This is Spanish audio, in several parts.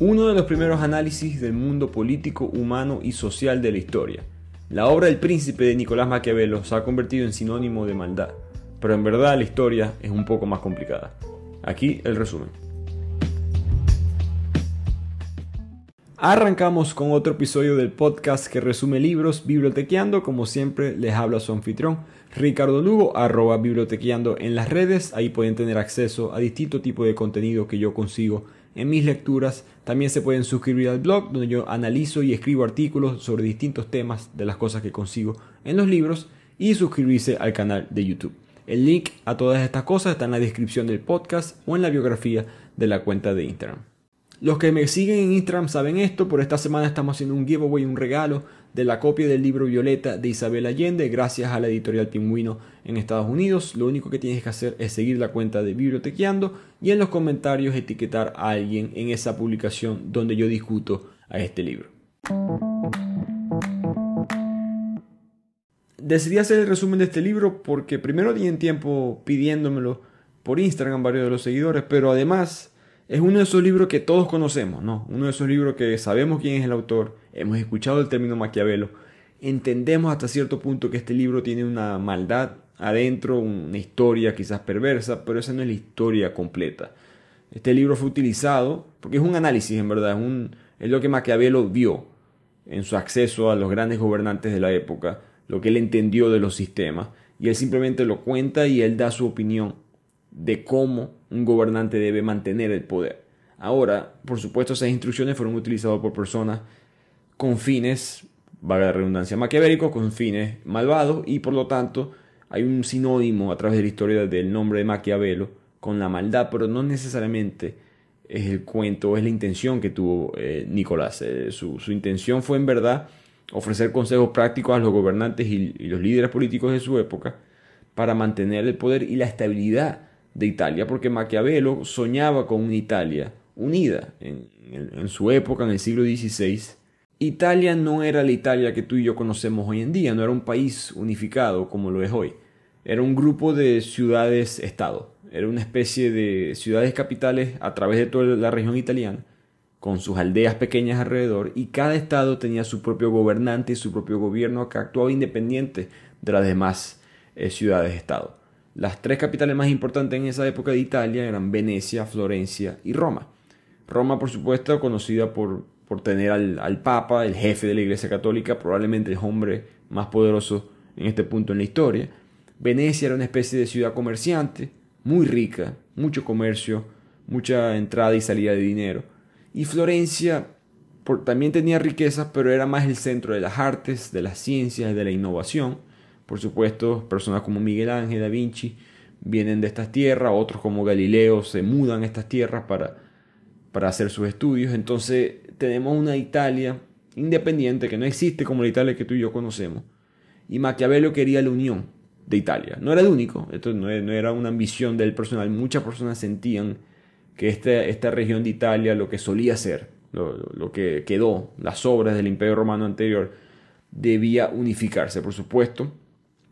uno de los primeros análisis del mundo político, humano y social de la historia. La obra del príncipe de Nicolás Maquiavelo se ha convertido en sinónimo de maldad, pero en verdad la historia es un poco más complicada. Aquí el resumen. Arrancamos con otro episodio del podcast que resume libros bibliotequeando. Como siempre, les habla su anfitrión Ricardo Lugo, arroba bibliotequeando en las redes. Ahí pueden tener acceso a distintos tipos de contenido que yo consigo en mis lecturas. También se pueden suscribir al blog donde yo analizo y escribo artículos sobre distintos temas de las cosas que consigo en los libros y suscribirse al canal de YouTube. El link a todas estas cosas está en la descripción del podcast o en la biografía de la cuenta de Instagram. Los que me siguen en Instagram saben esto, por esta semana estamos haciendo un giveaway, un regalo de la copia del libro Violeta de Isabel Allende, gracias a la editorial Pingüino en Estados Unidos. Lo único que tienes que hacer es seguir la cuenta de Bibliotequeando y en los comentarios etiquetar a alguien en esa publicación donde yo discuto a este libro. Decidí hacer el resumen de este libro porque primero en tiempo pidiéndomelo por Instagram varios de los seguidores, pero además es uno de esos libros que todos conocemos, ¿no? Uno de esos libros que sabemos quién es el autor, hemos escuchado el término Maquiavelo, entendemos hasta cierto punto que este libro tiene una maldad adentro, una historia quizás perversa, pero esa no es la historia completa. Este libro fue utilizado, porque es un análisis en verdad, es, un, es lo que Maquiavelo vio en su acceso a los grandes gobernantes de la época, lo que él entendió de los sistemas, y él simplemente lo cuenta y él da su opinión de cómo un gobernante debe mantener el poder. Ahora, por supuesto, esas instrucciones fueron utilizadas por personas con fines, vaga la redundancia, maquiavélicos, con fines malvados, y por lo tanto hay un sinónimo a través de la historia del nombre de Maquiavelo con la maldad, pero no necesariamente es el cuento, es la intención que tuvo eh, Nicolás. Eh, su, intención fue en verdad ofrecer consejos prácticos a los gobernantes y, y los líderes políticos de su época para mantener el poder y la estabilidad de Italia, porque Maquiavelo soñaba con una Italia unida en, su época, en el siglo XVI. Italia no era la Italia que tú y yo conocemos hoy en día, no era un país unificado como lo es hoy. Era un grupo de ciudades-estado, era una especie de ciudades capitales a través de toda la región italiana, con sus aldeas pequeñas alrededor, y cada estado tenía su propio gobernante y su propio gobierno que actuaba independiente de las demás eh, ciudades-estado. Las tres capitales más importantes en esa época de Italia eran Venecia, Florencia y Roma. Roma, por supuesto, conocida por, por tener al, al, Papa, el jefe de la Iglesia Católica, probablemente el hombre más poderoso en este punto en la historia. Venecia era una especie de ciudad comerciante, muy rica, mucho comercio, mucha entrada y salida de dinero. Y Florencia también tenía riquezas, pero era más el centro de las artes, de las ciencias de la innovación. Por supuesto, personas como Miguel Ángel, Da Vinci vienen de estas tierras, otros como Galileo se mudan a estas tierras para, para hacer sus estudios. Entonces tenemos una Italia independiente que no existe como la Italia que tú y yo conocemos. Y Maquiavelo quería la unión de Italia. No era el único, esto no era una ambición del personal. Muchas personas sentían que esta, esta región de Italia, lo que solía ser, lo, lo que quedó, las obras del Imperio Romano anterior, debía unificarse. Por supuesto,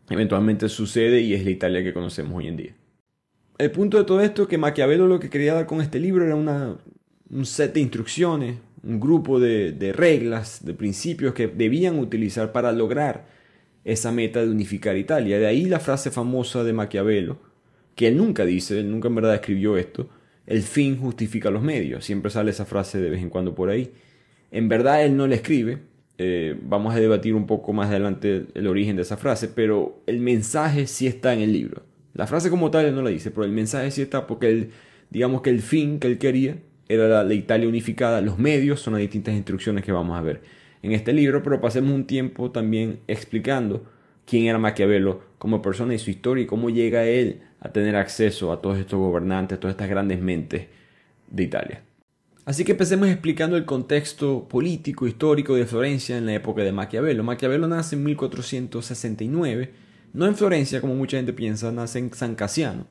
eventualmente sucede y es la Italia que conocemos hoy en día. El punto de todo esto es que Maquiavelo lo que quería dar con este libro era una, un set de instrucciones, un grupo de, de reglas, de principios que debían utilizar para lograr esa meta de unificar Italia. De ahí la frase famosa de Maquiavelo, que él nunca dice, él nunca en verdad escribió esto, el fin justifica los medios. Siempre sale esa frase de vez en cuando por ahí. En verdad él no la escribe, eh, vamos a debatir un poco más adelante el origen de esa frase, pero el mensaje sí está en el libro. La frase como tal no la dice, pero el mensaje sí está porque él, digamos que el fin que él quería era la, Italia unificada, los medios son las distintas instrucciones que vamos a ver en este libro, pero pasemos un tiempo también explicando quién era Maquiavelo como persona y su historia y cómo llega él a tener acceso a todos estos gobernantes, a todas estas grandes mentes de Italia. Así que empecemos explicando el contexto político histórico de Florencia en la época de Maquiavelo. Maquiavelo nace en 1469, no en Florencia como mucha gente piensa, nace en San Casiano.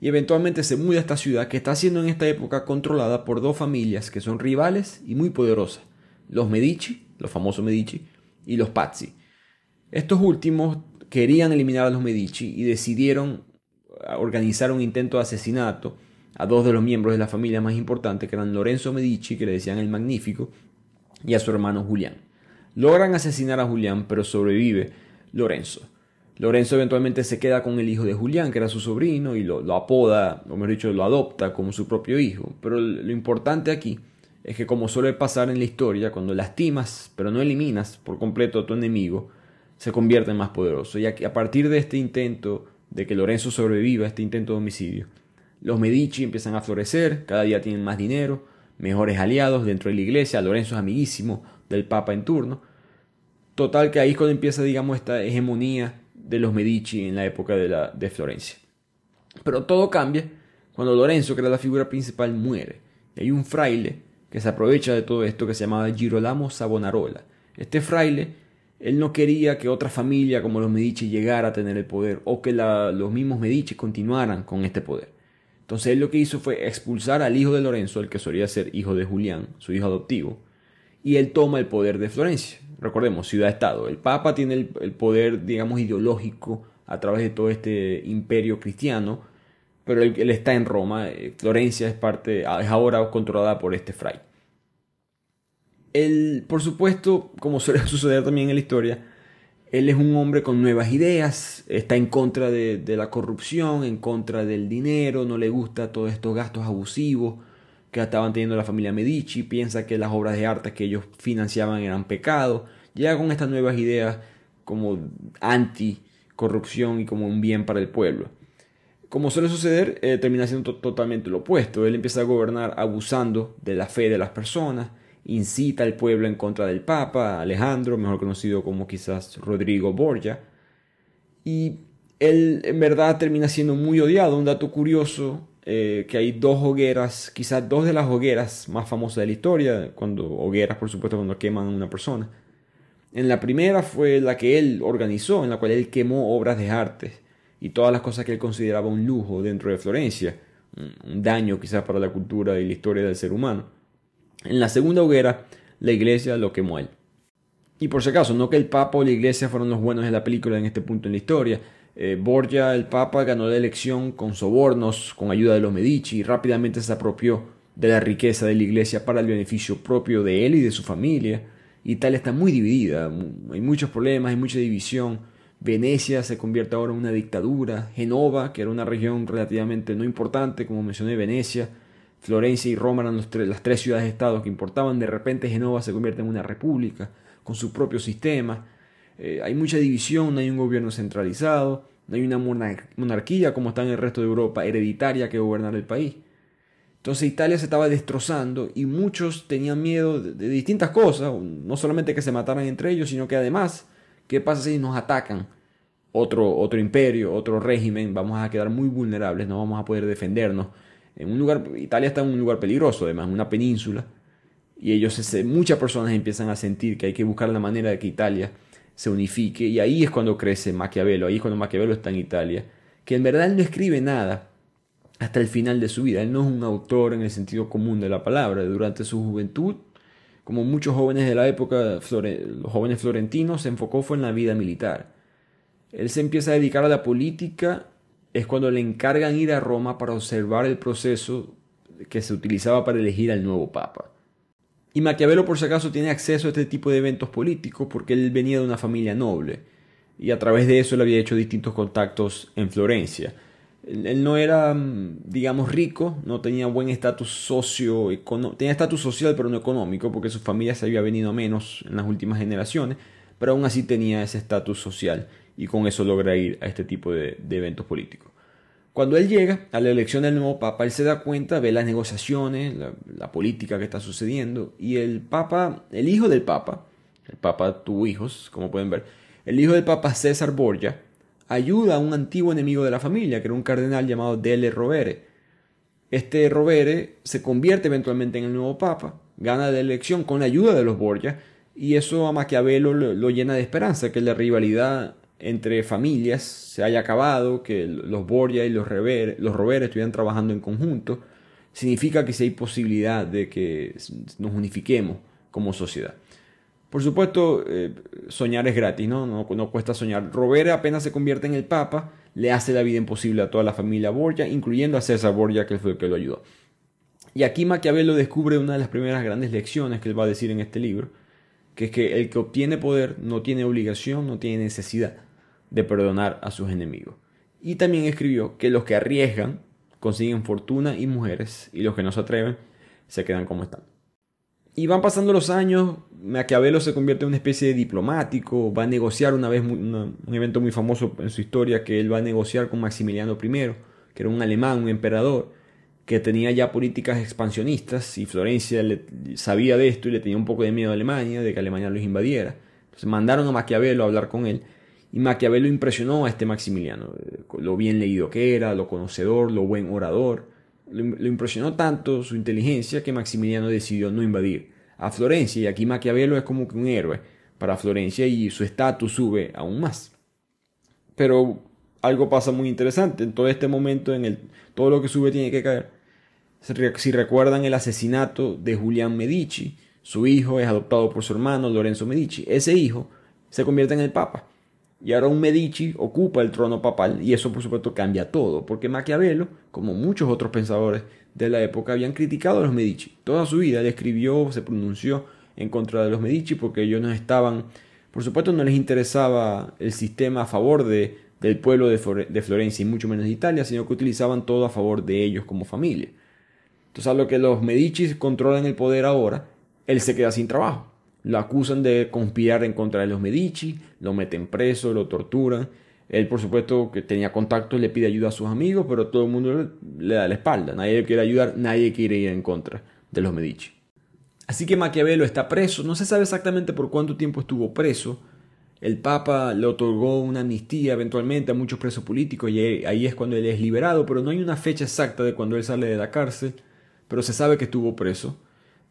Y eventualmente se muda a esta ciudad que está siendo en esta época controlada por dos familias que son rivales y muy poderosas. Los Medici, los famosos Medici, y los Pazzi. Estos últimos querían eliminar a los Medici y decidieron organizar un intento de asesinato a dos de los miembros de la familia más importante, que eran Lorenzo Medici, que le decían el Magnífico, y a su hermano Julián. Logran asesinar a Julián, pero sobrevive Lorenzo. Lorenzo eventualmente se queda con el hijo de Julián, que era su sobrino, y lo, apoda, o mejor dicho, lo adopta como su propio hijo. Pero lo importante aquí es que como suele pasar en la historia, cuando lastimas, pero no eliminas por completo a tu enemigo, se convierte en más poderoso. Y a partir de este intento de que Lorenzo sobreviva a este intento de homicidio, los Medici empiezan a florecer, cada día tienen más dinero, mejores aliados dentro de la iglesia, Lorenzo es amiguísimo del Papa en turno. Total que ahí es cuando empieza, digamos, esta hegemonía de los Medici en la época de, la, de Florencia. Pero todo cambia cuando Lorenzo, que era la figura principal, muere. Y hay un fraile que se aprovecha de todo esto que se llamaba Girolamo Savonarola. Este fraile, él no quería que otra familia como los Medici llegara a tener el poder o que los mismos Medici continuaran con este poder. Entonces él lo que hizo fue expulsar al hijo de Lorenzo, el que solía ser hijo de Julián, su hijo adoptivo, y él toma el poder de Florencia. Recordemos, ciudad-estado. El Papa tiene el, poder, digamos, ideológico a través de todo este imperio cristiano, pero él, está en Roma. Eh, Florencia es parte, es ahora controlada por este fray. Por supuesto, como suele suceder también en la historia, él es un hombre con nuevas ideas, está en contra de, la corrupción, en contra del dinero, no le gusta todos estos gastos abusivos que estaban teniendo la familia Medici, piensa que las obras de arte que ellos financiaban eran pecado, llega con estas nuevas ideas como anti corrupción y como un bien para el pueblo. Como suele suceder, eh, termina siendo totalmente lo opuesto. Él empieza a gobernar abusando de la fe de las personas, incita al pueblo en contra del Papa, Alejandro, mejor conocido como quizás Rodrigo Borgia, y él en verdad termina siendo muy odiado. Un dato curioso, eh, que hay dos hogueras, quizás dos de las hogueras más famosas de la historia, cuando hogueras por supuesto cuando queman a una persona. En la primera fue la que él organizó, en la cual él quemó obras de arte y todas las cosas que él consideraba un lujo dentro de Florencia, un daño quizás para la cultura y la historia del ser humano. En la segunda hoguera, la iglesia lo quemó él. Y por si acaso, no que el Papa o la iglesia fueron los buenos de la película en este punto en la historia. Eh, Borgia, el Papa, ganó la elección con sobornos, con ayuda de los Medici, y rápidamente se apropió de la riqueza de la iglesia para el beneficio propio de él y de su familia. Italia está muy dividida, hay muchos problemas, hay mucha división. Venecia se convierte ahora en una dictadura. Genova, que era una región relativamente no importante, como mencioné, Venecia, Florencia y Roma eran las tres ciudades-estados que importaban. De repente Genova se convierte en una república con su propio sistema. Eh, hay mucha división, no hay un gobierno centralizado, no hay una monarquía como está en el resto de Europa, hereditaria que gobernar el país. Entonces Italia se estaba destrozando y muchos tenían miedo de, distintas cosas, no solamente que se mataran entre ellos, sino que además, ¿qué pasa si nos atacan? Otro, otro imperio, otro régimen, vamos a quedar muy vulnerables, no vamos a poder defendernos en un lugar, Italia está en un lugar peligroso, además, una península, y ellos, muchas personas empiezan a sentir que hay que buscar la manera de que Italia se unifique, y ahí es cuando crece Maquiavelo, ahí es cuando Maquiavelo está en Italia, que en verdad él no escribe nada hasta el final de su vida, él no es un autor en el sentido común de la palabra, durante su juventud, como muchos jóvenes de la época, los jóvenes florentinos, se enfocó fue en la vida militar. Él se empieza a dedicar a la política es cuando le encargan ir a Roma para observar el proceso que se utilizaba para elegir al nuevo papa. Y Maquiavelo por si acaso tiene acceso a este tipo de eventos políticos porque él venía de una familia noble y a través de eso él había hecho distintos contactos en Florencia. Él no era, digamos, rico, no tenía buen estatus socio, tenía estatus social pero no económico porque su familia se había venido a menos en las últimas generaciones, pero aún así tenía ese estatus social y con eso logra ir a este tipo de, eventos políticos. Cuando él llega a la elección del nuevo papa, él se da cuenta, ve las negociaciones, la, política que está sucediendo, y el papa, el hijo del papa, el papa tuvo hijos, como pueden ver, el hijo del papa César Borgia, ayuda a un antiguo enemigo de la familia, que era un cardenal llamado Dele Rovere. Este Rovere se convierte eventualmente en el nuevo papa, gana la elección con la ayuda de los Borgia, y eso a Maquiavelo lo, lo llena de esperanza, que la rivalidad entre familias se haya acabado, que los Borgia y los Rovere, los estuvieran trabajando en conjunto, significa que sí hay posibilidad de que nos unifiquemos como sociedad. Por supuesto, eh, soñar es gratis, ¿no? ¿no? Cuesta soñar. Rovere apenas se convierte en el Papa, le hace la vida imposible a toda la familia Borgia, incluyendo a César Borgia, que fue el que lo ayudó. Y aquí Maquiavelo descubre una de las primeras grandes lecciones que él va a decir en este libro, que es que el que obtiene poder no tiene obligación, no tiene necesidad de perdonar a sus enemigos. Y también escribió que los que arriesgan consiguen fortuna y mujeres, y los que no se atreven se quedan como están. Y van pasando los años, Maquiavelo se convierte en una especie de diplomático, va a negociar una vez un evento muy famoso en su historia que él va a negociar con Maximiliano I, que era un alemán, un emperador, que tenía ya políticas expansionistas y Florencia sabía de esto y le tenía un poco de miedo a Alemania, de que Alemania los invadiera. Entonces mandaron a Maquiavelo a hablar con él y Maquiavelo impresionó a este Maximiliano, eh, lo bien leído que era, lo conocedor, lo buen orador. Lo impresionó tanto su inteligencia que Maximiliano decidió no invadir a Florencia y aquí Maquiavelo es como un héroe para Florencia y su estatus sube aún más. Pero algo pasa muy interesante en todo este momento, en el todo lo que sube tiene que caer. Si recuerdan el asesinato de Julián Medici, su hijo es adoptado por su hermano Lorenzo Medici. Ese hijo se convierte en el Papa. Y ahora un Medici ocupa el trono papal y eso por supuesto cambia todo, porque Maquiavelo, como muchos otros pensadores de la época, habían criticado a los Medici. Toda su vida él escribió, se pronunció en contra de los Medici porque ellos no estaban, por supuesto no les interesaba el sistema a favor de, del pueblo de, Florencia y mucho menos de Italia, sino que utilizaban todo a favor de ellos como familia. Entonces a lo que los Medici controlan el poder ahora, él se queda sin trabajo. Lo acusan de conspirar en contra de los Medici, lo meten preso, lo torturan. Él, por supuesto, que tenía contactos, le pide ayuda a sus amigos, pero todo el mundo le da la espalda. Nadie le quiere ayudar, nadie quiere ir en contra de los Medici. Así que Maquiavelo está preso. No se sabe exactamente por cuánto tiempo estuvo preso. El Papa le otorgó una amnistía eventualmente a muchos presos políticos y ahí es cuando él es liberado, pero no hay una fecha exacta de cuando él sale de la cárcel, pero se sabe que estuvo preso.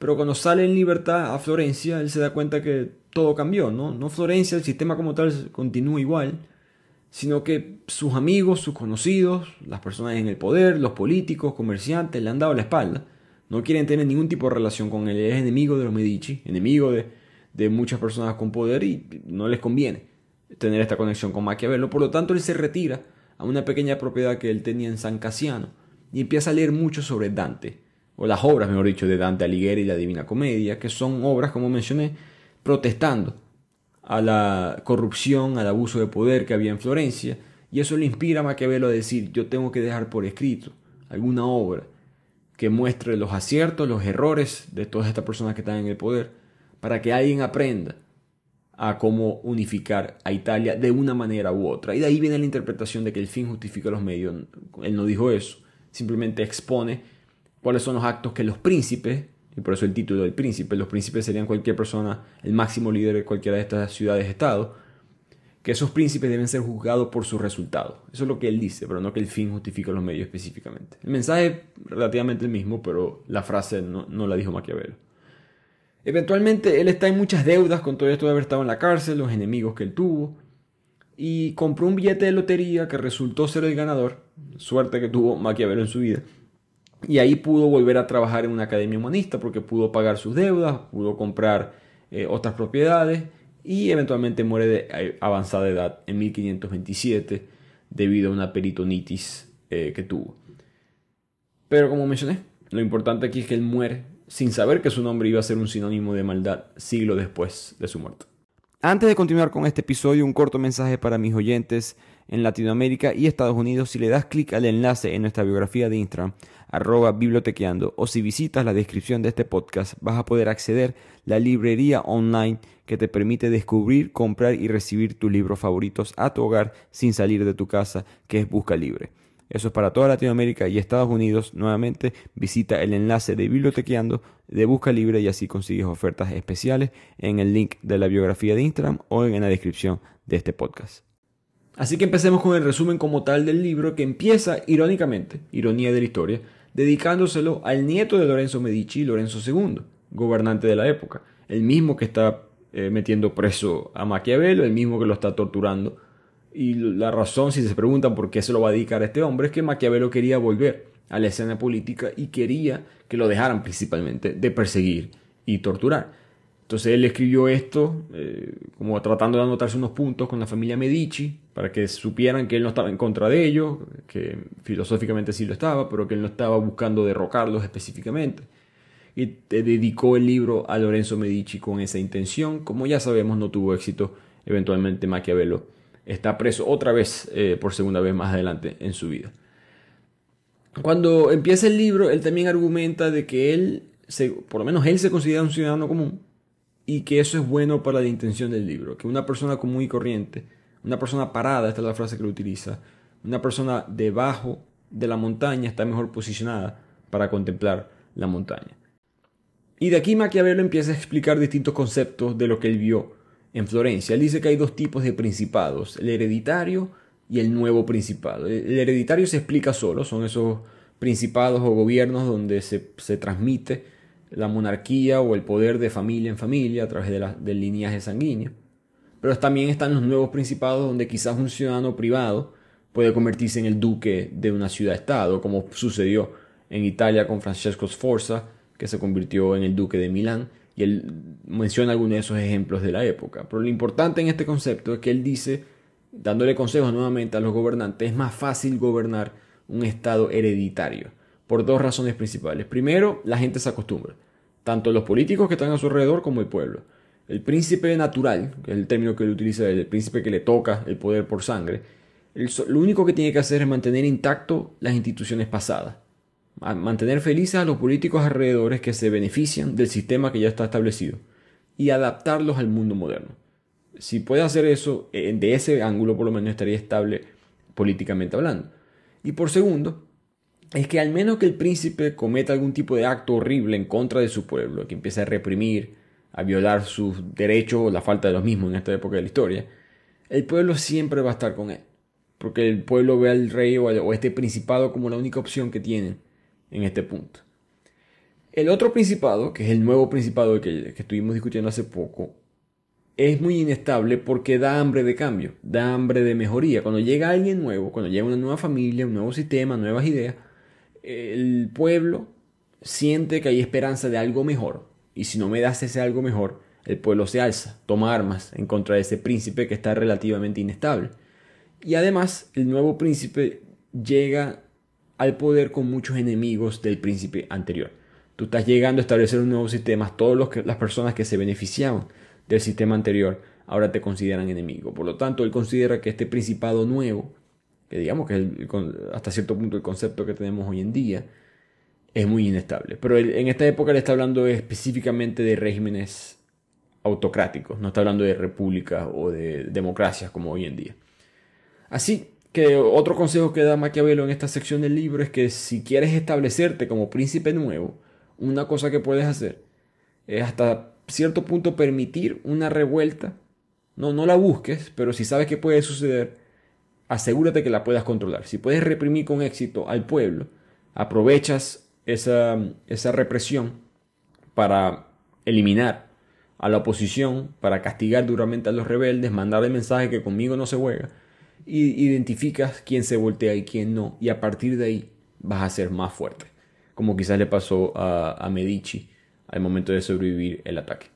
Pero cuando sale en libertad a Florencia, él se da cuenta que todo cambió, ¿no? No Florencia, el sistema como tal continúa igual, sino que sus amigos, sus conocidos, las personas en el poder, los políticos, comerciantes, le han dado la espalda. No quieren tener ningún tipo de relación con él. es enemigo de los Medici, enemigo de, de muchas personas con poder y no les conviene tener esta conexión con Maquiavelo. Por lo tanto, él se retira a una pequeña propiedad que él tenía en San Casiano y empieza a leer mucho sobre Dante o las obras, mejor dicho, de Dante Alighieri y la Divina Comedia, que son obras, como mencioné, protestando a la corrupción, al abuso de poder que había en Florencia, y eso le inspira a Maquiavelo a decir, yo tengo que dejar por escrito alguna obra que muestre los aciertos, los errores de todas estas personas que están en el poder, para que alguien aprenda a cómo unificar a Italia de una manera u otra. Y de ahí viene la interpretación de que el fin justifica los medios. Él no dijo eso, simplemente expone cuáles son los actos que los príncipes, y por eso el título del príncipe, los príncipes serían cualquier persona, el máximo líder de cualquiera de estas ciudades-estado, que esos príncipes deben ser juzgados por sus resultados. Eso es lo que él dice, pero no que el fin justifica los medios específicamente. El mensaje es relativamente el mismo, pero la frase no, no la dijo Maquiavelo. Eventualmente él está en muchas deudas con todo esto de haber estado en la cárcel, los enemigos que él tuvo, y compró un billete de lotería que resultó ser el ganador, suerte que tuvo Maquiavelo en su vida, y ahí pudo volver a trabajar en una academia humanista porque pudo pagar sus deudas, pudo comprar eh, otras propiedades y eventualmente muere de eh, avanzada edad en 1527 debido a una peritonitis eh, que tuvo. Pero como mencioné, lo importante aquí es que él muere sin saber que su nombre iba a ser un sinónimo de maldad siglo después de su muerte. Antes de continuar con este episodio, un corto mensaje para mis oyentes en Latinoamérica y Estados Unidos. Si le das clic al enlace en nuestra biografía de Instagram, arroba bibliotequeando, o si visitas la descripción de este podcast, vas a poder acceder a la librería online que te permite descubrir, comprar y recibir tus libros favoritos a tu hogar sin salir de tu casa, que es Busca Libre. Eso es para toda Latinoamérica y Estados Unidos. Nuevamente visita el enlace de Bibliotequeando de Busca Libre y así consigues ofertas especiales en el link de la biografía de Instagram o en la descripción de este podcast. Así que empecemos con el resumen como tal del libro que empieza irónicamente, ironía de la historia, dedicándoselo al nieto de Lorenzo Medici, Lorenzo II, gobernante de la época, el mismo que está eh, metiendo preso a Maquiavelo, el mismo que lo está torturando. Y la razón, si se preguntan por qué se lo va a dedicar a este hombre, es que Maquiavelo quería volver a la escena política y quería que lo dejaran principalmente de perseguir y torturar. Entonces él escribió esto eh, como tratando de anotarse unos puntos con la familia Medici para que supieran que él no estaba en contra de ellos, que filosóficamente sí lo estaba, pero que él no estaba buscando derrocarlos específicamente. Y dedicó el libro a Lorenzo Medici con esa intención. Como ya sabemos, no tuvo éxito. Eventualmente Maquiavelo está preso otra vez, eh, por segunda vez más adelante en su vida. Cuando empieza el libro, él también argumenta de que él, por lo menos él se considera un ciudadano común y que eso es bueno para la intención del libro, que una persona común y corriente, una persona parada, esta es la frase que lo utiliza, una persona debajo de la montaña está mejor posicionada para contemplar la montaña. Y de aquí Maquiavelo empieza a explicar distintos conceptos de lo que él vio en Florencia. Él dice que hay dos tipos de principados, el hereditario y el nuevo principado. El hereditario se explica solo, son esos principados o gobiernos donde se, transmite la monarquía o el poder de familia en familia a través de la, del lineaje sanguíneo. Pero también están los nuevos principados donde quizás un ciudadano privado puede convertirse en el duque de una ciudad-estado, como sucedió en Italia con Francesco Sforza, que se convirtió en el duque de Milán, y él menciona algunos de esos ejemplos de la época. Pero lo importante en este concepto es que él dice dándole consejos nuevamente a los gobernantes, es más fácil gobernar un Estado hereditario, por dos razones principales. Primero, la gente se acostumbra, tanto los políticos que están a su alrededor como el pueblo. El príncipe natural, que es el término que él utiliza, el príncipe que le toca el poder por sangre, lo único que tiene que hacer es mantener intacto las instituciones pasadas, mantener felices a los políticos alrededores que se benefician del sistema que ya está establecido y adaptarlos al mundo moderno si puede hacer eso, eh, de ese ángulo por lo menos estaría estable políticamente hablando. Y por segundo, es que al menos que el príncipe cometa algún tipo de acto horrible en contra de su pueblo, que empiece a reprimir, a violar sus derechos o la falta de los mismos en esta época de la historia, el pueblo siempre va a estar con él. Porque el pueblo ve al rey o, este principado como la única opción que tienen en este punto. El otro principado, que es el nuevo principado que estuvimos discutiendo hace poco, es muy inestable porque da hambre de cambio, da hambre de mejoría. Cuando llega alguien nuevo, cuando llega una nueva familia, un nuevo sistema, nuevas ideas, el pueblo siente que hay esperanza de algo mejor. Y si no me das ese algo mejor, el pueblo se alza, toma armas en contra de ese príncipe que está relativamente inestable. Y además, el nuevo príncipe llega al poder con muchos enemigos del príncipe anterior. Tú estás llegando a establecer un nuevo sistema, todas las personas que se beneficiaban del sistema anterior ahora te consideran enemigo. Por lo tanto, él considera que este principado nuevo, que digamos que es hasta cierto punto el concepto que tenemos hoy en día, es muy inestable. Pero en esta época le está hablando específicamente de regímenes autocráticos, no está hablando de repúblicas o de democracias como hoy en día. Así que otro consejo que da Maquiavelo en esta sección del libro es que si quieres establecerte como príncipe nuevo, una cosa que puedes hacer es hasta cierto punto permitir una revuelta. No, no la busques, pero si sabes que puede suceder, asegúrate que la puedas controlar. Si puedes reprimir con éxito al pueblo, aprovechas esa, esa represión para eliminar a la oposición, para castigar duramente a los rebeldes, mandar el mensaje que conmigo no se juega, y identificas quién se voltea y quién no, y a partir de ahí vas a ser más fuerte, como quizás le pasó a, a Medici al momento de sobrevivir el ataque.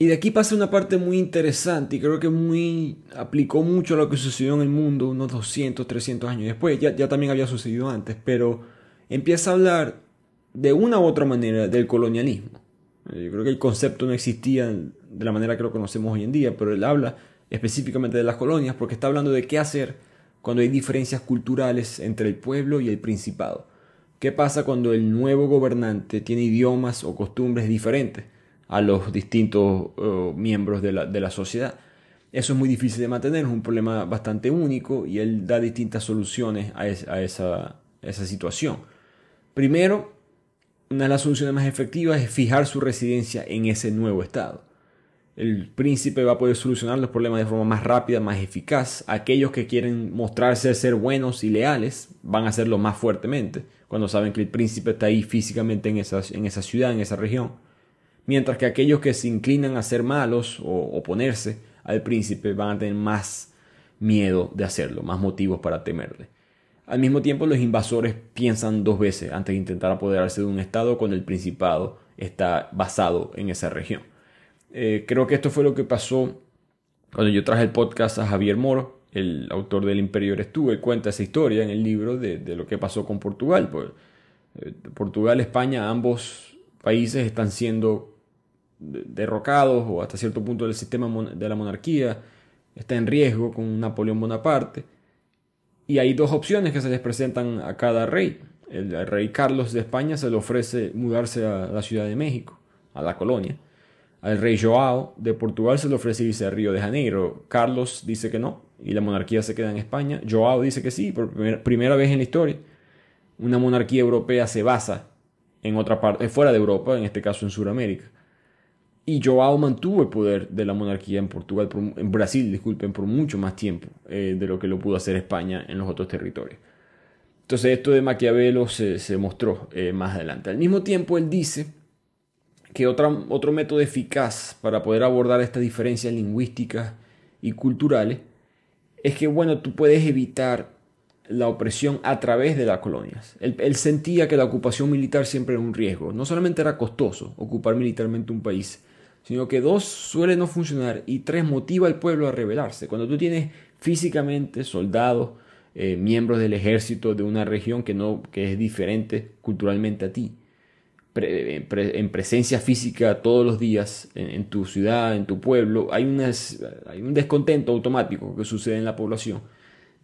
Y de aquí pasa una parte muy interesante y creo que muy aplicó mucho a lo que sucedió en el mundo unos 200, 300 años después. Ya, ya también había sucedido antes, pero empieza a hablar de una u otra manera del colonialismo. Eh, yo creo que el concepto no existía de la manera que lo conocemos hoy en día, pero él habla específicamente de las colonias porque está hablando de qué hacer cuando hay diferencias culturales entre el pueblo y el principado. ¿Qué pasa cuando el nuevo gobernante tiene idiomas o costumbres diferentes a los distintos eh, miembros de la, sociedad? Eso es muy difícil de mantener, es un problema bastante único y él da distintas soluciones a, esa, esa situación. Primero, una de las soluciones más efectivas es fijar su residencia en ese nuevo estado. El príncipe va a poder solucionar los problemas de forma más rápida, más eficaz. Aquellos que quieren mostrarse ser buenos y leales van a hacerlo más fuertemente cuando saben que el príncipe está ahí físicamente en esa, en esa ciudad, en esa región. Mientras que aquellos que se inclinan a ser malos o oponerse al príncipe van a tener más miedo de hacerlo, más motivos para temerle. Al mismo tiempo, los invasores piensan dos veces antes de intentar apoderarse de un estado cuando el principado está basado en esa región. Eh, creo que esto fue lo que pasó cuando yo traje el podcast a Javier Moro, el autor del Imperio eres tú. Cuenta esa historia en el libro de, lo que pasó con Portugal. Pues, eh, Portugal, España, ambos países están siendo derrocados o hasta cierto punto del sistema de la monarquía está en riesgo con Napoleón Bonaparte. Y hay dos opciones que se les presentan a cada rey. El rey Carlos de España se le ofrece mudarse a la Ciudad de México, a la colonia. Al rey Joao de Portugal se le ofrece irse a Río de Janeiro. Carlos dice que no y la monarquía se queda en España. Joao dice que sí, por primera, vez en la historia. Una monarquía europea se basa en otra parte, fuera de Europa, en este caso en Sudamérica. Y Joao mantuvo el poder de la monarquía en Portugal, en Brasil, disculpen, por mucho más tiempo eh, de lo que lo pudo hacer España en los otros territorios. Entonces esto de Maquiavelo se, mostró eh, más adelante. Al mismo tiempo él dice que otro método eficaz para poder abordar estas diferencias lingüísticas y culturales es que, bueno, tú puedes evitar la opresión a través de las colonias. él, sentía que la ocupación militar siempre era un riesgo. No solamente era costoso ocupar militarmente un país, sino que dos suele no funcionar y tres motiva al pueblo a rebelarse. Cuando tú tienes físicamente soldados, eh, miembros del ejército de una región que, no, que es diferente culturalmente a ti, en presencia física todos los días en, tu ciudad, en tu pueblo, hay, hay un descontento automático que sucede en la población.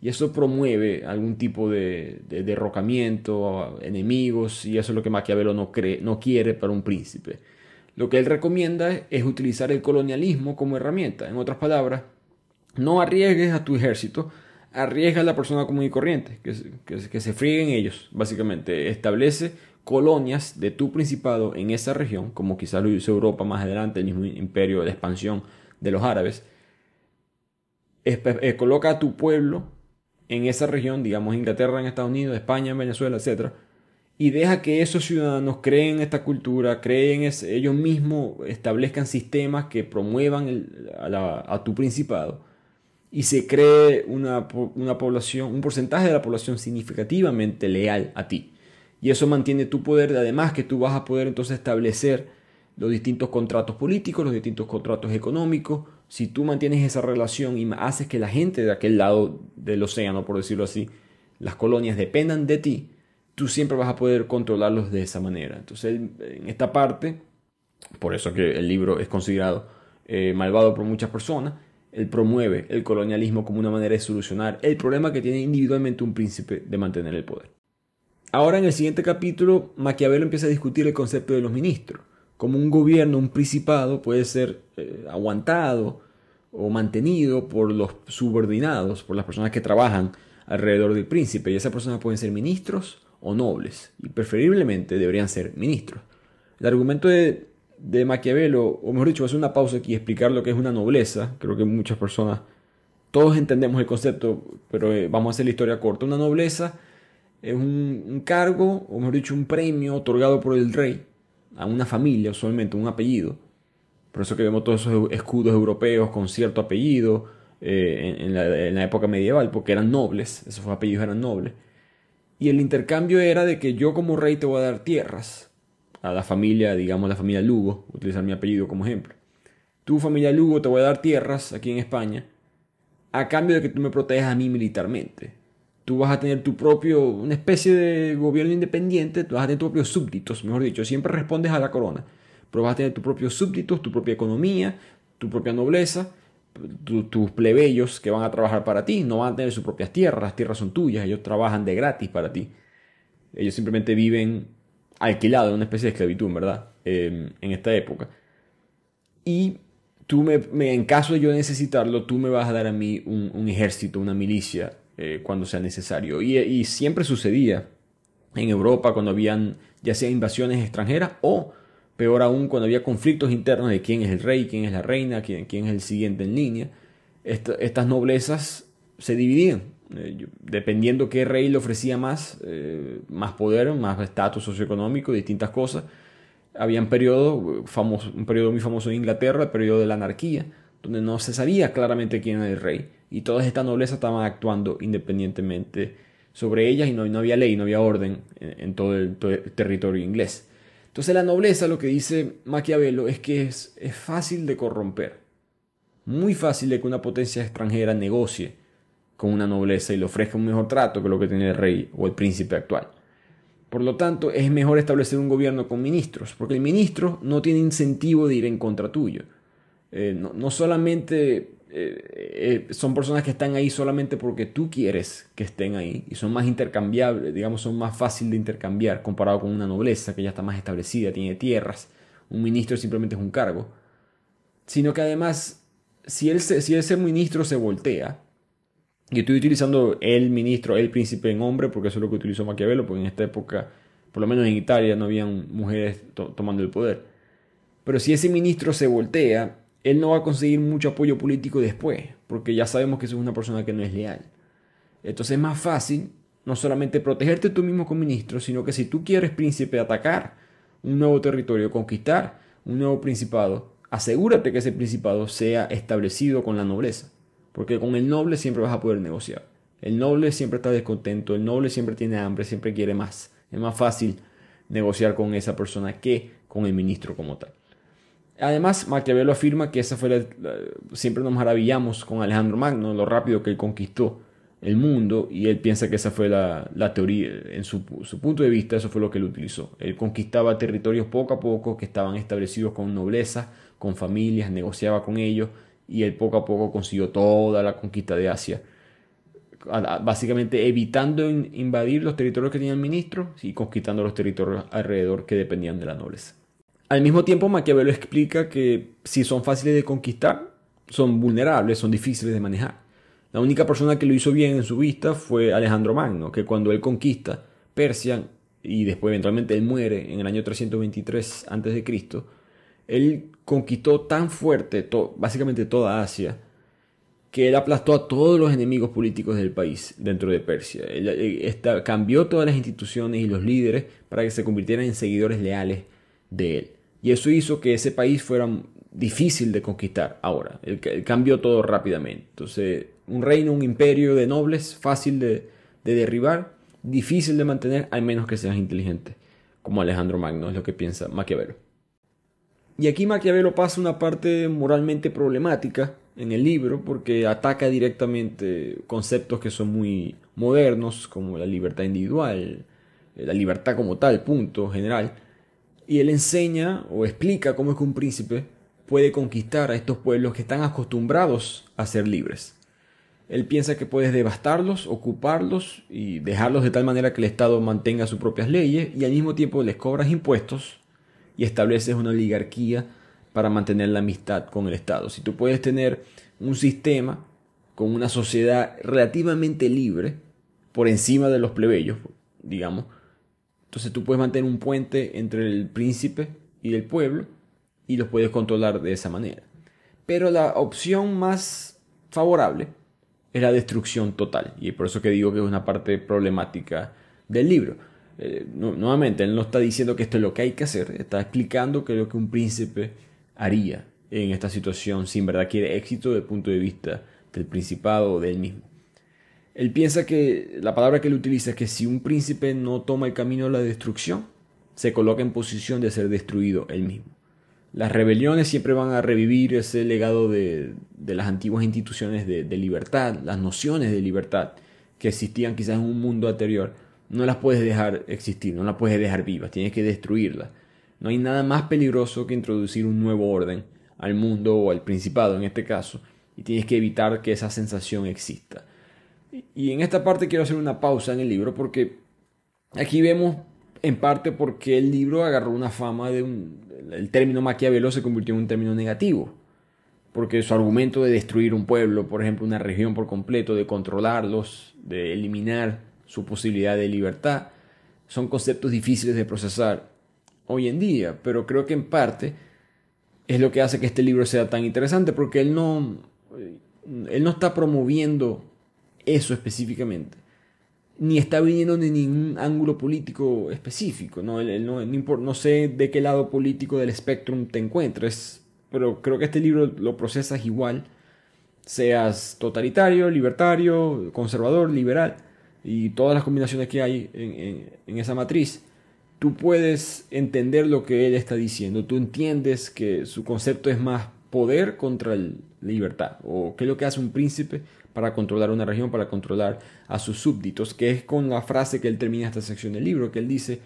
Y eso promueve algún tipo de, derrocamiento, enemigos, y eso es lo que Maquiavelo no, cree, no quiere para un príncipe. Lo que él recomienda es utilizar el colonialismo como herramienta. En otras palabras, no arriesgues a tu ejército, arriesga a la persona común y corriente, que, que, se frieguen ellos, básicamente. Establece colonias de tu principado en esa región, como quizás lo hizo Europa más adelante, el mismo imperio de expansión de los árabes. Eh, coloca a tu pueblo en esa región, digamos Inglaterra, en Estados Unidos, España, en Venezuela, etc y deja que esos ciudadanos creen esta cultura, creen ellos mismos establezcan sistemas que promuevan a, tu principado y se cree una, una, población, un porcentaje de la población significativamente leal a ti. Y eso mantiene tu poder, además que tú vas a poder entonces establecer los distintos contratos políticos, los distintos contratos económicos. Si tú mantienes esa relación y haces que la gente de aquel lado del océano, por decirlo así, las colonias dependan de ti, tú siempre vas a poder controlarlos de esa manera. Entonces, en esta parte, por eso que el libro es considerado eh, malvado por muchas personas, él promueve el colonialismo como una manera de solucionar el problema que tiene individualmente un príncipe de mantener el poder. Ahora en el siguiente capítulo, Maquiavelo empieza a discutir el concepto de los ministros, como un gobierno, un principado puede ser eh, aguantado o mantenido por los subordinados, por las personas que trabajan alrededor del príncipe, y esas personas pueden ser ministros o nobles, y preferiblemente deberían ser ministros. El argumento de, de Maquiavelo, o mejor dicho, hacer una pausa aquí y explicar lo que es una nobleza, creo que muchas personas, todos entendemos el concepto, pero eh, vamos a hacer la historia corta. Una nobleza es un, cargo, o mejor dicho, un premio otorgado por el rey a una familia, usualmente un apellido. Por eso que vemos todos esos escudos europeos con cierto apellido eh, en, la, en, la, época medieval, porque eran nobles, esos apellidos eran nobles. Y el intercambio era de que yo como rey te voy a dar tierras a la familia, digamos la familia Lugo, utilizar mi apellido como ejemplo. Tu familia Lugo te voy a dar tierras aquí en España a cambio de que tú me protejas a mí militarmente. Tú vas a tener tu propio, una especie de gobierno independiente, tú vas a tener tus propios súbditos, mejor dicho, siempre respondes a la corona, pero vas a tener tus propios súbditos, tu propia economía, tu propia nobleza, tus plebeyos que van a trabajar para ti no van a tener sus propias tierras, las tierras son tuyas, ellos trabajan de gratis para ti. Ellos simplemente viven alquilados en una especie de esclavitud, ¿verdad? Em, en esta época. Y tú, me, en caso de yo necesitarlo, tú me vas a dar a mí un, ejército, una milicia, eh, cuando sea necesario. Y, y siempre sucedía en Europa cuando habían ya sea invasiones extranjeras o Peor aún cuando había conflictos internos de quién es el rey, quién es la reina, quién, quién es el siguiente en línea. estas noblezas se dividían, eh, dependiendo qué rey le ofrecía más, eh, más poder, más estatus socioeconómico, distintas cosas. Había un periodo, famoso, un periodo muy famoso en Inglaterra, el periodo de la anarquía, donde no se sabía claramente quién era el rey. Y todas estas noblezas estaban actuando independientemente sobre ellas y no, no había ley, no había orden en, todo el territorio inglés. Entonces la nobleza, lo que dice Maquiavelo, es que es, es fácil de corromper. Muy fácil de que una potencia extranjera negocie con una nobleza y le ofrezca un mejor trato que lo que tiene el rey o el príncipe actual. Por lo tanto, es mejor establecer un gobierno con ministros, porque el ministro no tiene incentivo de ir en contra tuyo. Eh, no, solamente eh, eh, son personas que están ahí solamente porque tú quieres que estén ahí y son más intercambiables, digamos, son más fáciles de intercambiar comparado con una nobleza que ya está más establecida, tiene tierras. Un ministro simplemente es un cargo. Sino que además, si, él si ese ministro se voltea, y estoy utilizando el ministro, el príncipe en hombre, porque eso es lo que utilizó Maquiavelo, porque en esta época, por lo menos en Italia, no habían mujeres tomando el poder. Pero si ese ministro se voltea, él no va a conseguir mucho apoyo político después, porque ya sabemos que es una persona que no es leal. Entonces es más fácil no solamente protegerte tú mismo como ministro, sino que si tú quieres, príncipe, atacar un nuevo territorio, conquistar un nuevo principado, asegúrate que ese principado sea establecido con la nobleza. Porque con el noble siempre vas a poder negociar. El noble siempre está descontento, el noble siempre tiene hambre, siempre quiere más. Es más fácil negociar con esa persona que con el ministro como tal. Además, Maquiavelo afirma que esa fue siempre nos maravillamos con Alejandro Magno, lo rápido que él conquistó el mundo, y él piensa que esa fue la, teoría, en su, su, punto de vista, eso fue lo que él utilizó. Él conquistaba territorios poco a poco que estaban establecidos con nobleza, con familias, negociaba con ellos, y él poco a poco consiguió toda la conquista de Asia, básicamente evitando invadir los territorios que tenían ministros y conquistando los territorios alrededor que dependían de la nobleza. Al mismo tiempo, Maquiavelo explica que si son fáciles de conquistar, son vulnerables, son difíciles de manejar. La única persona que lo hizo bien en su vista fue Alejandro Magno, que cuando él conquista Persia y después eventualmente él muere en el año 323 a.C., él conquistó tan fuerte básicamente toda Asia que él aplastó a todos los enemigos políticos del país dentro de Persia. Él, cambió todas las instituciones y los líderes para que se convirtieran en seguidores leales de él. Y eso hizo que ese país fuera difícil de conquistar ahora. Cambió todo rápidamente. Entonces, un reino, un imperio de nobles, fácil de, de derribar, difícil de mantener, al menos que seas inteligente, como Alejandro Magno, es lo que piensa Maquiavelo. Y aquí Maquiavelo pasa una parte moralmente problemática en el libro porque ataca directamente conceptos que son muy modernos, como la libertad individual, la libertad como tal, punto general. Y él enseña o explica cómo es que un príncipe puede conquistar a estos pueblos que están acostumbrados a ser libres. Él piensa que puedes devastarlos, ocuparlos y dejarlos de tal manera que el Estado mantenga sus propias leyes y al mismo tiempo les cobras impuestos y estableces una oligarquía para mantener la amistad con el Estado. Si tú puedes tener un sistema con una sociedad relativamente libre por encima de los plebeyos, digamos, entonces tú puedes mantener un puente entre el príncipe y el pueblo y los puedes controlar de esa manera. Pero la opción más favorable es la destrucción total y por eso que digo que es una parte problemática del libro eh, nuevamente, él no está diciendo que esto es lo que hay que hacer, está explicando que es lo que un príncipe haría en esta situación si en verdad quiere éxito desde el punto de vista del principado o del mismo. Él piensa que la palabra que él utiliza es que si un príncipe no toma el camino de la destrucción, se coloca en posición de ser destruido él mismo. Las rebeliones siempre van a revivir ese legado de, las antiguas instituciones de libertad, las nociones de libertad que existían quizás en un mundo anterior no las puedes dejar existir, no las puedes dejar vivas, tienes que destruirlas. No hay nada más peligroso que introducir un nuevo orden al mundo o al principado en este caso, y tienes que evitar que esa sensación exista. Y en esta parte quiero hacer una pausa en el libro porque aquí vemos en parte por qué el libro agarró una fama de un... El término maquiavelo se convirtió en un término negativo. Porque su argumento de destruir un pueblo, por ejemplo, una región por completo, de controlarlos, de eliminar su posibilidad de libertad, son conceptos difíciles de procesar hoy en día, pero creo que en parte es lo que hace que este libro sea tan interesante, porque él no, él no está promoviendo eso específicamente, ni está viniendo de ningún ángulo político específico, no, no, no sé de qué lado político del espectro te encuentres, pero creo que este libro lo procesas igual, seas totalitario, libertario, conservador, liberal y todas las combinaciones que hay en, esa matriz, tú puedes entender lo que él está diciendo. Tú entiendes que su concepto es más poder contra libertad, o qué es lo que hace un príncipe para controlar una región, para controlar a sus súbditos, que es con la frase que él termina esta sección del libro, que él dice,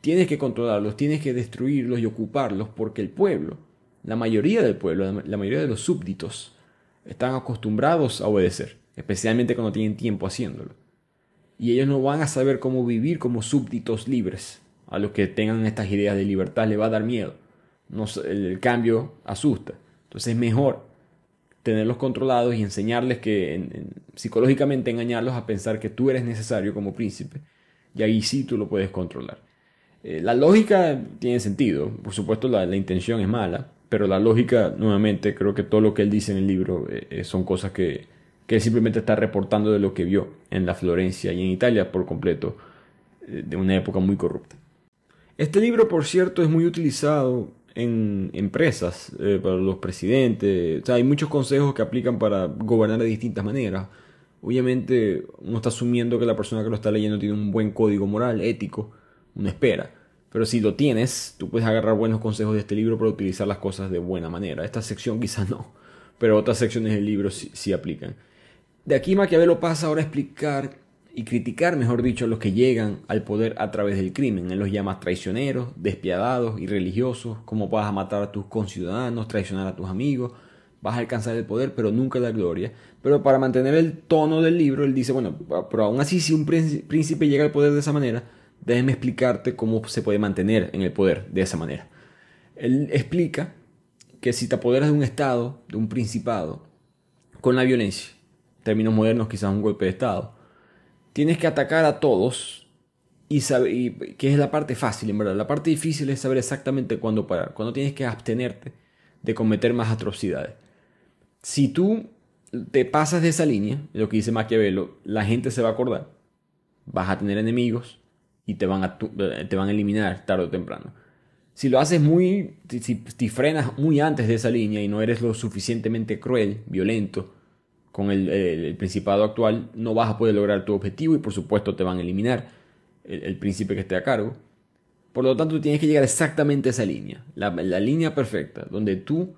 tienes que controlarlos, tienes que destruirlos y ocuparlos, porque el pueblo, la mayoría del pueblo, la mayoría de los súbditos, están acostumbrados a obedecer, especialmente cuando tienen tiempo haciéndolo. Y ellos no van a saber cómo vivir como súbditos libres. A los que tengan estas ideas de libertad les va a dar miedo. No, el cambio asusta. Entonces es mejor tenerlos controlados y enseñarles que psicológicamente engañarlos a pensar que tú eres necesario como príncipe. Y ahí sí tú lo puedes controlar. Eh, la lógica tiene sentido. Por supuesto la, intención es mala. Pero la lógica, nuevamente, creo que todo lo que él dice en el libro eh, eh, son cosas que, que simplemente está reportando de lo que vio en la Florencia y en Italia por completo, de una época muy corrupta. Este libro, por cierto, es muy utilizado en empresas, eh, para los presidentes. O sea, hay muchos consejos que aplican para gobernar de distintas maneras. Obviamente, uno está asumiendo que la persona que lo está leyendo tiene un buen código moral, ético, uno espera. Pero si lo tienes, tú puedes agarrar buenos consejos de este libro para utilizar las cosas de buena manera. Esta sección quizás no, pero otras secciones del libro sí, sí aplican. De aquí Maquiavelo pasa ahora a explicar y criticar, mejor dicho, a los que llegan al poder a través del crimen. Él los llama traicioneros, despiadados y religiosos, como vas a matar a tus conciudadanos, traicionar a tus amigos, vas a alcanzar el poder, pero nunca la gloria. Pero para mantener el tono del libro, él dice, bueno, pero aún así si un príncipe llega al poder de esa manera, déjeme explicarte cómo se puede mantener en el poder de esa manera. Él explica que si te apoderas de un estado, de un principado, con la violencia, términos modernos quizás un golpe de estado, tienes que atacar a todos y, saber, que es la parte fácil, en verdad. La parte difícil es saber exactamente cuándo parar, cuándo tienes que abstenerte de cometer más atrocidades. Si tú te pasas de esa línea, lo que dice Maquiavelo, la gente se va a acordar, vas a tener enemigos y te van a, te van a eliminar tarde o temprano. Si lo haces muy, si, si frenas muy antes de esa línea y no eres lo suficientemente cruel, violento, con el, principado actual no vas a poder lograr tu objetivo y por supuesto te van a eliminar el, príncipe que esté a cargo. Por lo tanto, tienes que llegar exactamente a esa línea, la, la línea perfecta, donde tú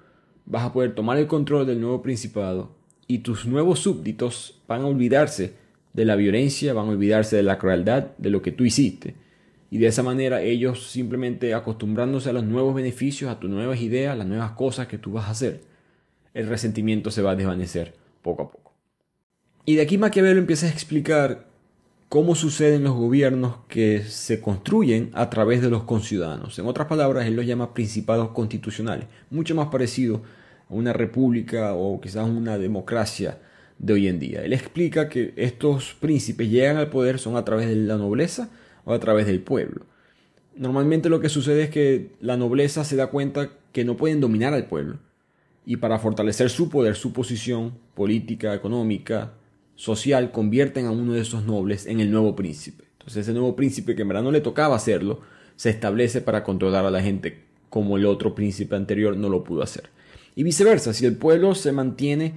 vas a poder tomar el control del nuevo principado y tus nuevos súbditos van a olvidarse de la violencia, van a olvidarse de la crueldad, de lo que tú hiciste. Y de esa manera ellos simplemente acostumbrándose a los nuevos beneficios, a tus nuevas ideas, las nuevas cosas que tú vas a hacer, el resentimiento se va a desvanecer poco a poco. Y de aquí Maquiavelo empieza a explicar cómo suceden los gobiernos que se construyen a través de los conciudadanos. En otras palabras, él los llama principados constitucionales, mucho más parecido a una república o quizás una democracia de hoy en día. Él explica que estos príncipes llegan al poder son a través de la nobleza o a través del pueblo. Normalmente lo que sucede es que la nobleza se da cuenta que no pueden dominar al pueblo y para fortalecer su poder, su posición política, económica, social, convierten a uno de esos nobles en el nuevo príncipe. Entonces ese nuevo príncipe, que en verdad no le tocaba hacerlo, se establece para controlar a la gente como el otro príncipe anterior no lo pudo hacer. Y viceversa, si el pueblo se mantiene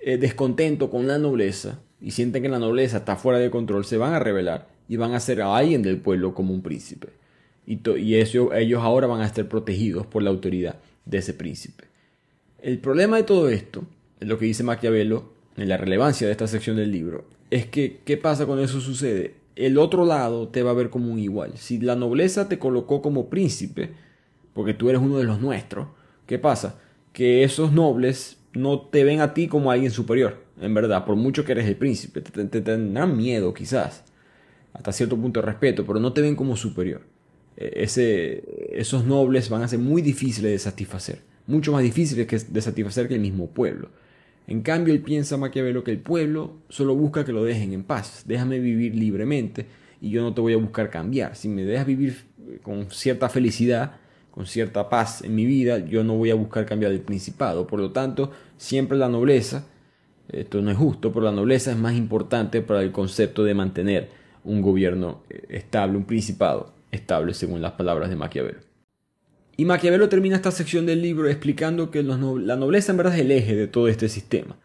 eh, descontento con la nobleza y sienten que la nobleza está fuera de control, se van a rebelar y van a hacer a alguien del pueblo como un príncipe. Y, y eso, ellos ahora van a estar protegidos por la autoridad de ese príncipe. El problema de todo esto, es lo que dice Maquiavelo, en la relevancia de esta sección del libro, es que, ¿qué pasa cuando eso sucede? El otro lado te va a ver como un igual. Si la nobleza te colocó como príncipe, porque tú eres uno de los nuestros, ¿qué pasa? Que esos nobles no te ven a ti como alguien superior, en verdad, por mucho que eres el príncipe, te, tendrán miedo quizás, hasta cierto punto de respeto, pero no te ven como superior. E, esos nobles van a ser muy difíciles de satisfacer mucho más difíciles que de satisfacer que el mismo pueblo. En cambio, él piensa Maquiavelo que el pueblo solo busca que lo dejen en paz. Déjame vivir libremente y yo no te voy a buscar cambiar. Si me dejas vivir con cierta felicidad, con cierta paz en mi vida, yo no voy a buscar cambiar el principado. Por lo tanto, siempre la nobleza, esto no es justo, pero la nobleza es más importante para el concepto de mantener un gobierno eh, estable, un principado estable, según las palabras de Maquiavelo. Y Maquiavelo termina esta sección del libro explicando que la nobleza en verdad es el eje de todo este sistema.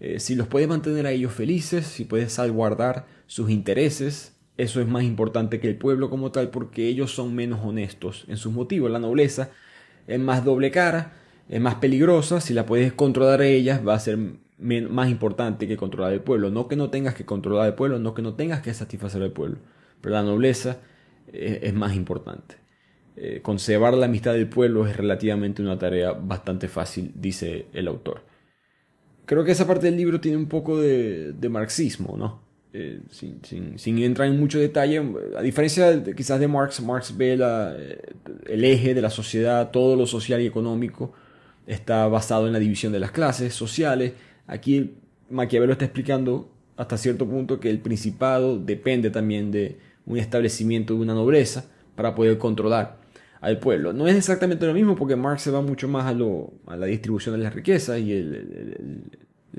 Eh, si los puedes mantener a ellos felices, si puedes salvaguardar sus intereses, eso es más importante que el pueblo como tal porque ellos son menos honestos en sus motivos. La nobleza es más doble cara, es más peligrosa, si la puedes controlar a ellas va a ser más importante que controlar el pueblo. No que no tengas que controlar el pueblo, no que no tengas que satisfacer al pueblo, pero la nobleza eh, es, más importante. Eh, conservar la amistad del pueblo es relativamente una tarea bastante fácil, dice el autor. Creo que esa parte del libro tiene un poco de, marxismo, ¿no? Eh, sin, entrar en mucho detalle, a diferencia quizás de Marx, Marx ve el eje de la sociedad, todo lo social y económico está basado en la división de las clases sociales, Aquí Maquiavelo está explicando hasta cierto punto que el principado depende también de un establecimiento de una nobleza para poder controlar al pueblo. No es exactamente lo mismo porque Marx se va mucho más a, lo, a la distribución de las riquezas y el,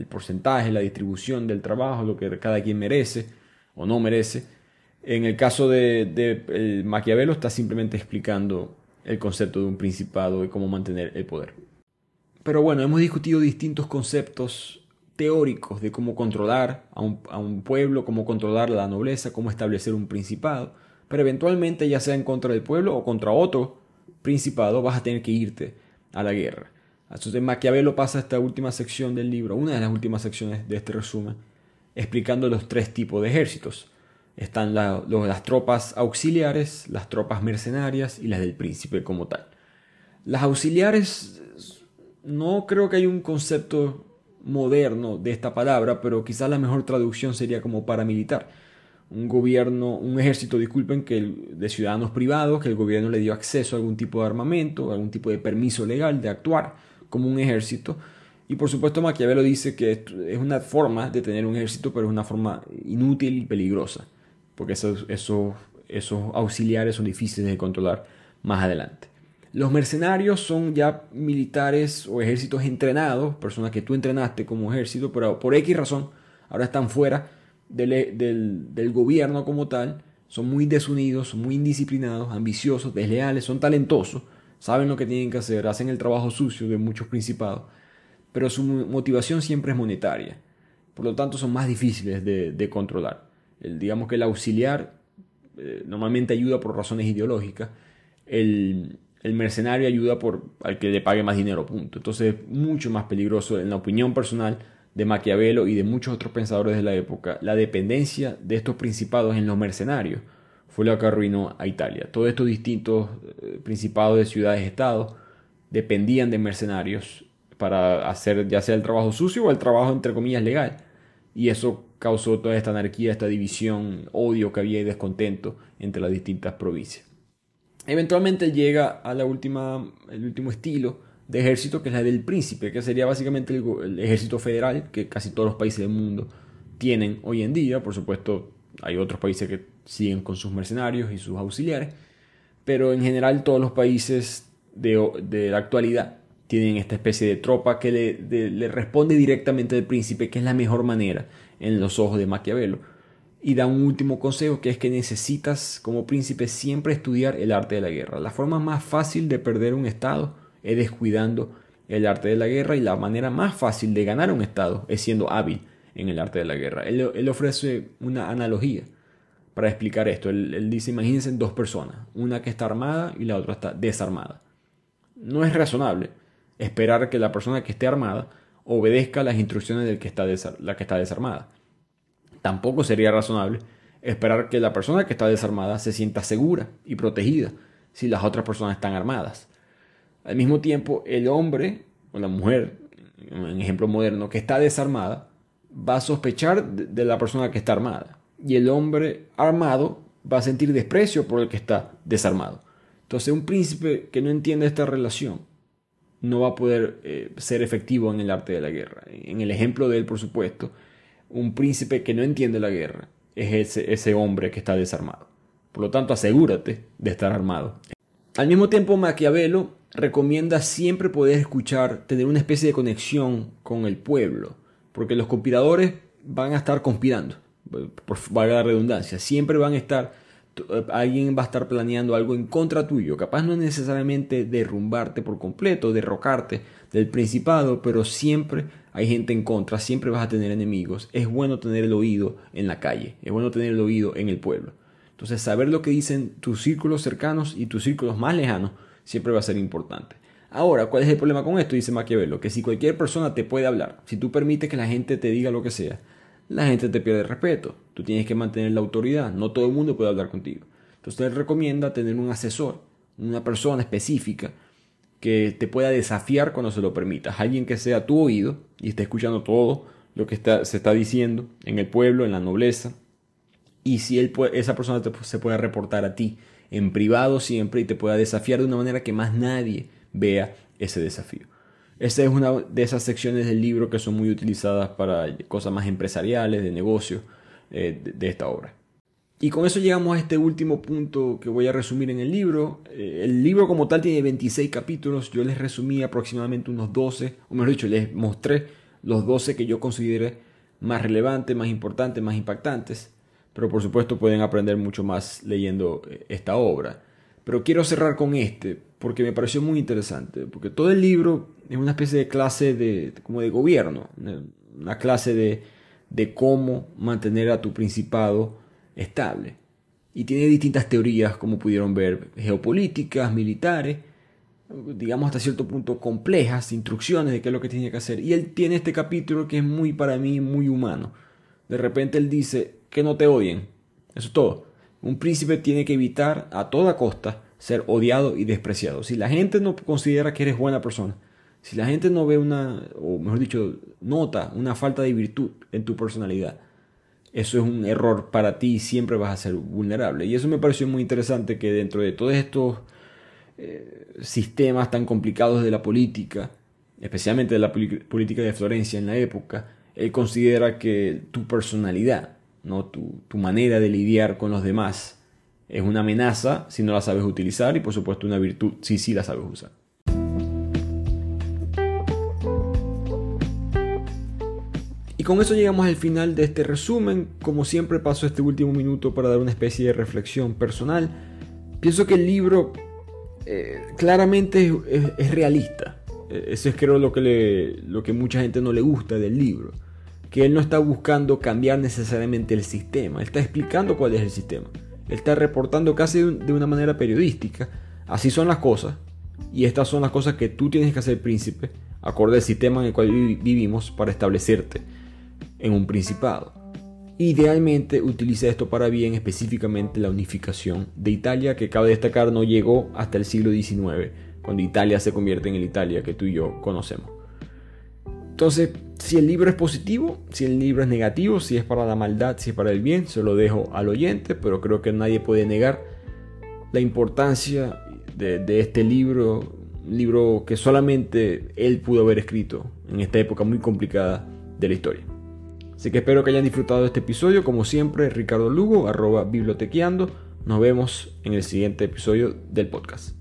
porcentaje, la distribución del trabajo, lo que cada quien merece o no merece. En el caso de, de Maquiavelo está simplemente explicando el concepto de un principado y cómo mantener el poder. Pero bueno, hemos discutido distintos conceptos teóricos de cómo controlar a un, pueblo, cómo controlar la nobleza, cómo establecer un principado, pero eventualmente ya sea en contra del pueblo o contra otro principado vas a tener que irte a la guerra. Entonces Maquiavelo pasa esta última sección del libro, una de las últimas secciones de este resumen, explicando los tres tipos de ejércitos. Están las tropas auxiliares, las tropas mercenarias y las del príncipe como tal. Las auxiliares no creo que haya un concepto moderno de esta palabra, pero quizás la mejor traducción sería como paramilitar. Un gobierno, un ejército, disculpen, que de ciudadanos privados, que el gobierno le dio acceso a algún tipo de armamento, algún tipo de permiso legal de actuar como un ejército. Y por supuesto Maquiavelo dice que es una forma de tener un ejército, pero es una forma inútil y peligrosa, porque esos, esos, esos auxiliares son difíciles de controlar más adelante. Los mercenarios son ya militares o ejércitos entrenados, personas que tú entrenaste como ejército, pero por X razón ahora están fuera del, gobierno como tal, son muy desunidos, muy indisciplinados, ambiciosos, desleales, son talentosos, saben lo que tienen que hacer, hacen el trabajo sucio de muchos principados, pero su motivación siempre es monetaria, por lo tanto son más difíciles de, controlar. El, digamos que el auxiliar eh, normalmente ayuda por razones ideológicas, el, el mercenario ayuda por al que le pague más dinero, punto. Entonces es mucho más peligroso, en la opinión personal de Maquiavelo y de muchos otros pensadores de la época, la dependencia de estos principados en los mercenarios fue lo que arruinó a Italia. Todos estos distintos eh, principados de ciudades-estados dependían de mercenarios para hacer ya sea el trabajo sucio o el trabajo entre comillas legal. Y eso causó toda esta anarquía, esta división, odio que había y descontento entre las distintas provincias. Eventualmente llega a la última, el último estilo de ejército, que es la del príncipe, que sería básicamente el, ejército federal que casi todos los países del mundo tienen hoy en día. Por supuesto, hay otros países que siguen con sus mercenarios y sus auxiliares, pero en general todos los países de, la actualidad tienen esta especie de tropa que le, le responde directamente al príncipe, que es la mejor manera en los ojos de Maquiavelo y da un último consejo que es que necesitas como príncipe siempre estudiar el arte de la guerra. La forma más fácil de perder un estado es descuidando el arte de la guerra y la manera más fácil de ganar un estado es siendo hábil en el arte de la guerra. Él, ofrece una analogía para explicar esto. Él, él dice, imagínense dos personas, una que está armada y la otra está desarmada. No es razonable esperar que la persona que esté armada obedezca las instrucciones está la que está desarmada Tampoco sería razonable esperar que la persona que está desarmada se sienta segura y protegida si las otras personas están armadas. Al mismo tiempo, el hombre o la mujer, en ejemplo moderno, que está desarmada, va a sospechar de la persona que está armada. Y el hombre armado va a sentir desprecio por el que está desarmado. Entonces, un príncipe que no entiende esta relación no va a poder eh, ser efectivo en el arte de la guerra. En el ejemplo de él, por supuesto, un príncipe que no entiende la guerra es ese, ese hombre que está desarmado. Por lo tanto, asegúrate de estar armado. Al mismo tiempo, Maquiavelo recomienda siempre poder escuchar, tener una especie de conexión con el pueblo, porque los conspiradores van a estar conspirando, por valga la redundancia, siempre van a estar, alguien va a estar planeando algo en contra tuyo, capaz no necesariamente derrumbarte por completo, derrocarte del principado, pero siempre hay gente en contra, siempre vas a tener enemigos. Es bueno tener el oído en la calle, es bueno tener el oído en el pueblo. Entonces, saber lo que dicen tus círculos cercanos y tus círculos más lejanos siempre va a ser importante. Ahora, ¿cuál es el problema con esto? Dice Maquiavelo, que si cualquier persona te puede hablar, si tú permites que la gente te diga lo que sea, la gente te pierde respeto. Tú tienes que mantener la autoridad. No todo el mundo puede hablar contigo. Entonces, él recomienda tener un asesor, una persona específica que te pueda desafiar cuando se lo permitas. Alguien que sea tu oído y esté escuchando todo lo que se está diciendo en el pueblo, en la nobleza. Y si él esa persona se pueda reportar a ti en privado siempre y te pueda desafiar de una manera que más nadie vea ese desafío. Esta es una de esas secciones del libro que son muy utilizadas para cosas más empresariales, de negocio, eh, de esta obra. Y con eso llegamos a este último punto que voy a resumir en el libro. Eh, el libro como tal tiene 26 capítulos, yo les resumí aproximadamente unos 12, o mejor dicho, les mostré los 12 que yo consideré más relevantes, más importantes, más impactantes. Pero por supuesto pueden aprender mucho más leyendo eh, esta obra. Pero quiero cerrar con este, porque me pareció muy interesante, porque todo el libro es una especie de clase de, como de gobierno, una clase de, de cómo mantener a tu principado estable. Y tiene distintas teorías, como pudieron ver, geopolíticas, militares, digamos hasta cierto punto complejas, instrucciones de qué es lo que tiene que hacer. Y él tiene este capítulo que es muy para mí, muy humano. De repente él dice que no te odien. Eso es todo. Un príncipe tiene que evitar a toda costa ser odiado y despreciado. Si la gente no considera que eres buena persona, si la gente no ve una, o mejor dicho, nota una falta de virtud en tu personalidad, eso es un error para ti y siempre vas a ser vulnerable. Y eso me pareció muy interesante que dentro de todos estos eh, sistemas tan complicados de la política, especialmente de la política de Florencia en la época, él considera que tu personalidad, ¿no? tu, tu manera de lidiar con los demás, es una amenaza si no la sabes utilizar y por supuesto una virtud si sí la sabes usar. Y con eso llegamos al final de este resumen. Como siempre paso este último minuto para dar una especie de reflexión personal. Pienso que el libro eh, claramente es, realista. E, eso es creo lo que, lo que mucha gente no le gusta del libro. Que él no está buscando cambiar necesariamente el sistema. Está explicando cuál es el sistema. Está reportando casi de una manera periodística. Así son las cosas. Y estas son las cosas que tú tienes que hacer príncipe, acorde al sistema en el cual vivimos, para establecerte en un principado. Idealmente utiliza esto para bien específicamente la unificación de Italia, que cabe destacar no llegó hasta el siglo XIX, cuando Italia se convierte en el Italia que tú y yo conocemos. Entonces, si el libro es positivo, si el libro es negativo, si es para la maldad, si es para el bien, se lo dejo al oyente, pero creo que nadie puede negar la importancia de, este libro, libro que solamente él pudo haber escrito en esta época muy complicada de la historia. Así que espero que hayan disfrutado de este episodio. Como siempre, Ricardo Lugo, arroba bibliotequeando. Nos vemos en el siguiente episodio del podcast.